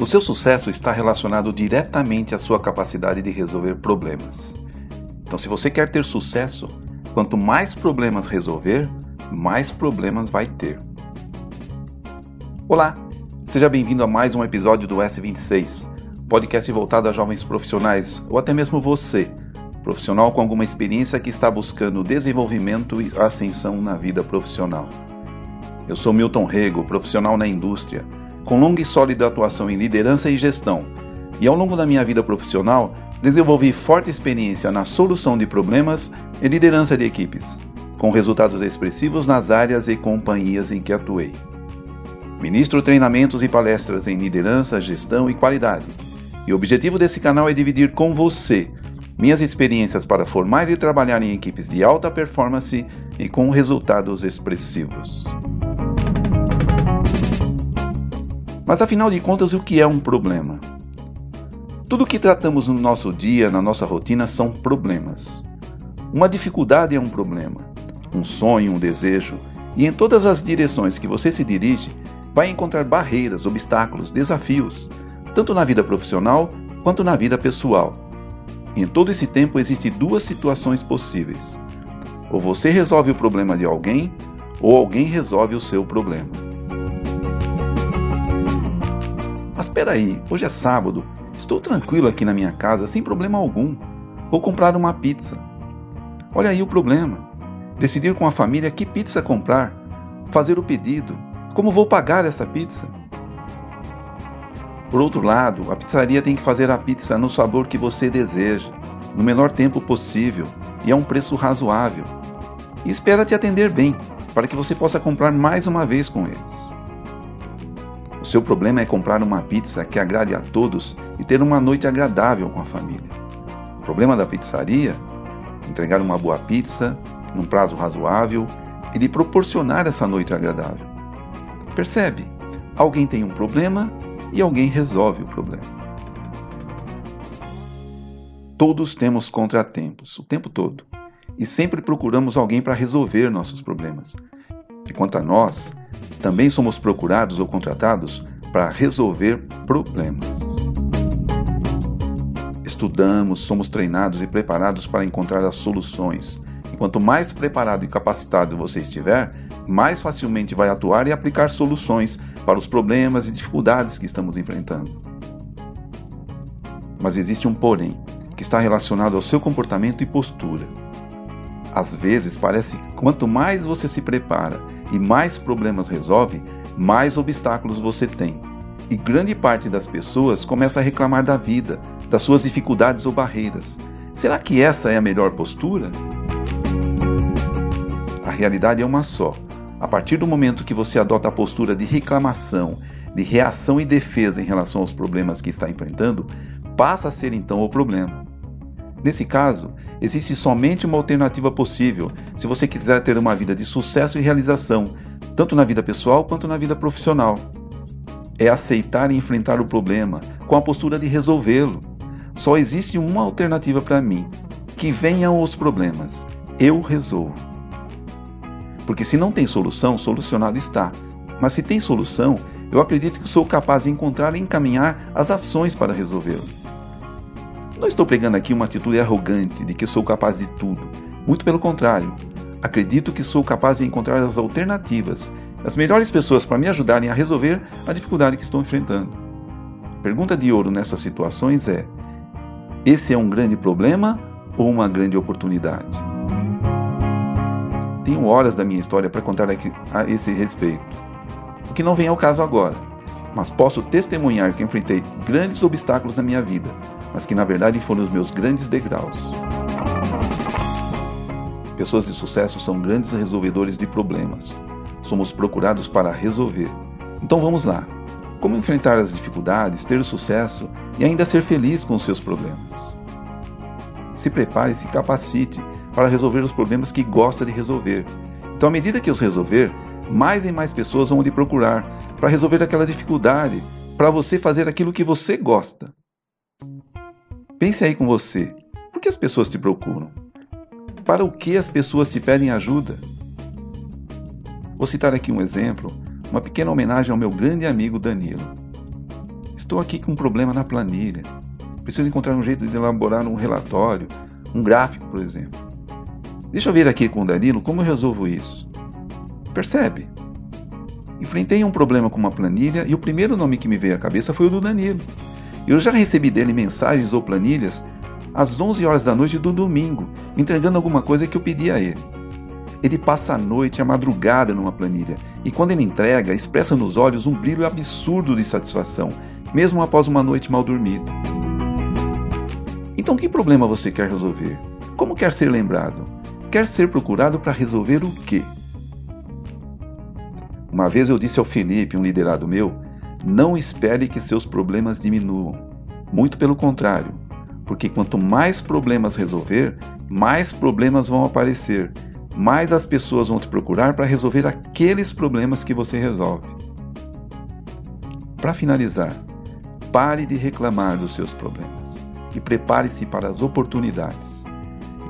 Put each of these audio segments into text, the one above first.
O seu sucesso está relacionado diretamente à sua capacidade de resolver problemas. Então, se você quer ter sucesso, quanto mais problemas resolver, mais problemas vai ter. Olá, seja bem-vindo a mais um episódio do S26, podcast voltado a jovens profissionais ou até mesmo você, profissional com alguma experiência que está buscando desenvolvimento e ascensão na vida profissional. Eu sou Milton Rego, profissional na indústria com longa e sólida atuação em liderança e gestão, e ao longo da minha vida profissional desenvolvi forte experiência na solução de problemas e liderança de equipes, com resultados expressivos nas áreas e companhias em que atuei. Ministro treinamentos e palestras em liderança, gestão e qualidade. E o objetivo desse canal é dividir com você minhas experiências para formar e trabalhar em equipes de alta performance e com resultados expressivos. Mas afinal de contas, o que é um problema? Tudo que tratamos no nosso dia, na nossa rotina, são problemas. Uma dificuldade é um problema, um sonho, um desejo, e em todas as direções que você se dirige, vai encontrar barreiras, obstáculos, desafios, tanto na vida profissional quanto na vida pessoal. Em todo esse tempo existem duas situações possíveis. Ou você resolve o problema de alguém, ou alguém resolve o seu problema. Mas espera aí, hoje é sábado, estou tranquilo aqui na minha casa sem problema algum. Vou comprar uma pizza. Olha aí o problema. Decidir com a família que pizza comprar, fazer o pedido, como vou pagar essa pizza. Por outro lado, a pizzaria tem que fazer a pizza no sabor que você deseja, no menor tempo possível e a um preço razoável. E espera te atender bem, para que você possa comprar mais uma vez com eles seu problema é comprar uma pizza que agrade a todos e ter uma noite agradável com a família. O problema da pizzaria? Entregar uma boa pizza, num prazo razoável e lhe proporcionar essa noite agradável. Percebe? Alguém tem um problema e alguém resolve o problema. Todos temos contratempos, o tempo todo, e sempre procuramos alguém para resolver nossos problemas. E quanto a nós, também somos procurados ou contratados para resolver problemas. Estudamos, somos treinados e preparados para encontrar as soluções. Quanto mais preparado e capacitado você estiver, mais facilmente vai atuar e aplicar soluções para os problemas e dificuldades que estamos enfrentando. Mas existe um porém, que está relacionado ao seu comportamento e postura. Às vezes parece que quanto mais você se prepara e mais problemas resolve, mais obstáculos você tem. E grande parte das pessoas começa a reclamar da vida, das suas dificuldades ou barreiras. Será que essa é a melhor postura? Realidade é uma só. A partir do momento que você adota a postura de reclamação, de reação e defesa em relação aos problemas que está enfrentando, passa a ser então o problema. Nesse caso, existe somente uma alternativa possível se você quiser ter uma vida de sucesso e realização, tanto na vida pessoal quanto na vida profissional. É aceitar e enfrentar o problema com a postura de resolvê-lo. Só existe uma alternativa para mim: que venham os problemas, eu resolvo. Porque se não tem solução, solucionado está. Mas se tem solução, eu acredito que sou capaz de encontrar e encaminhar as ações para resolvê-lo. Não estou pregando aqui uma atitude arrogante de que sou capaz de tudo. Muito pelo contrário. Acredito que sou capaz de encontrar as alternativas, as melhores pessoas para me ajudarem a resolver a dificuldade que estou enfrentando. Pergunta de ouro nessas situações é: esse é um grande problema ou uma grande oportunidade? Tenho horas da minha história para contar a esse respeito, o que não vem ao caso agora, mas posso testemunhar que enfrentei grandes obstáculos na minha vida mas que na verdade foram os meus grandes degraus. Pessoas de sucesso são grandes resolvedores de problemas. Somos procurados para resolver. Então vamos lá. Como enfrentar as dificuldades, ter sucesso e ainda ser feliz com os seus problemas? Se prepare se capacite para resolver os problemas que gosta de resolver. Então, à medida que os resolver, mais e mais pessoas vão lhe procurar para resolver aquela dificuldade, para você fazer aquilo que você gosta. Pense aí com você. Por que as pessoas te procuram? Para o que as pessoas te pedem ajuda? Vou citar aqui um exemplo, uma pequena homenagem ao meu grande amigo Danilo. Estou aqui com um problema na planilha. Preciso encontrar um jeito de elaborar um relatório, um gráfico, por exemplo. Deixa eu ver aqui com o Danilo como eu resolvo isso. Percebe? Enfrentei um problema com uma planilha e o primeiro nome que me veio à cabeça foi o do Danilo. Eu já recebi dele mensagens ou planilhas às 11 horas da noite do domingo, entregando alguma coisa que eu pedi a ele. Ele passa a noite, a madrugada numa planilha, e quando ele entrega, expressa nos olhos um brilho absurdo de satisfação, mesmo após uma noite mal dormida. Então, que problema você quer resolver? Como quer ser lembrado? Quer ser procurado para resolver o quê? Uma vez eu disse ao Felipe, um liderado meu, não espere que seus problemas diminuam. Muito pelo contrário, porque quanto mais problemas resolver, mais problemas vão aparecer mais as pessoas vão te procurar para resolver aqueles problemas que você resolve. Para finalizar, pare de reclamar dos seus problemas e prepare-se para as oportunidades.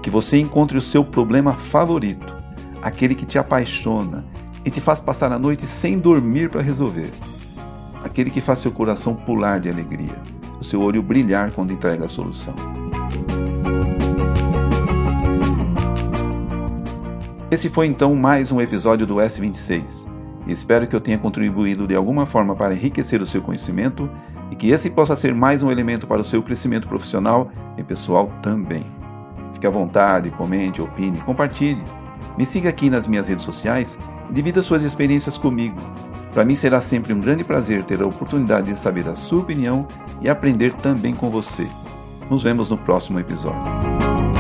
Que você encontre o seu problema favorito, aquele que te apaixona e te faz passar a noite sem dormir para resolver. Aquele que faz seu coração pular de alegria, o seu olho brilhar quando entrega a solução. Esse foi então mais um episódio do S26. Espero que eu tenha contribuído de alguma forma para enriquecer o seu conhecimento e que esse possa ser mais um elemento para o seu crescimento profissional e pessoal também. Fique à vontade, comente, opine, compartilhe. Me siga aqui nas minhas redes sociais e divida suas experiências comigo. Para mim será sempre um grande prazer ter a oportunidade de saber a sua opinião e aprender também com você. Nos vemos no próximo episódio.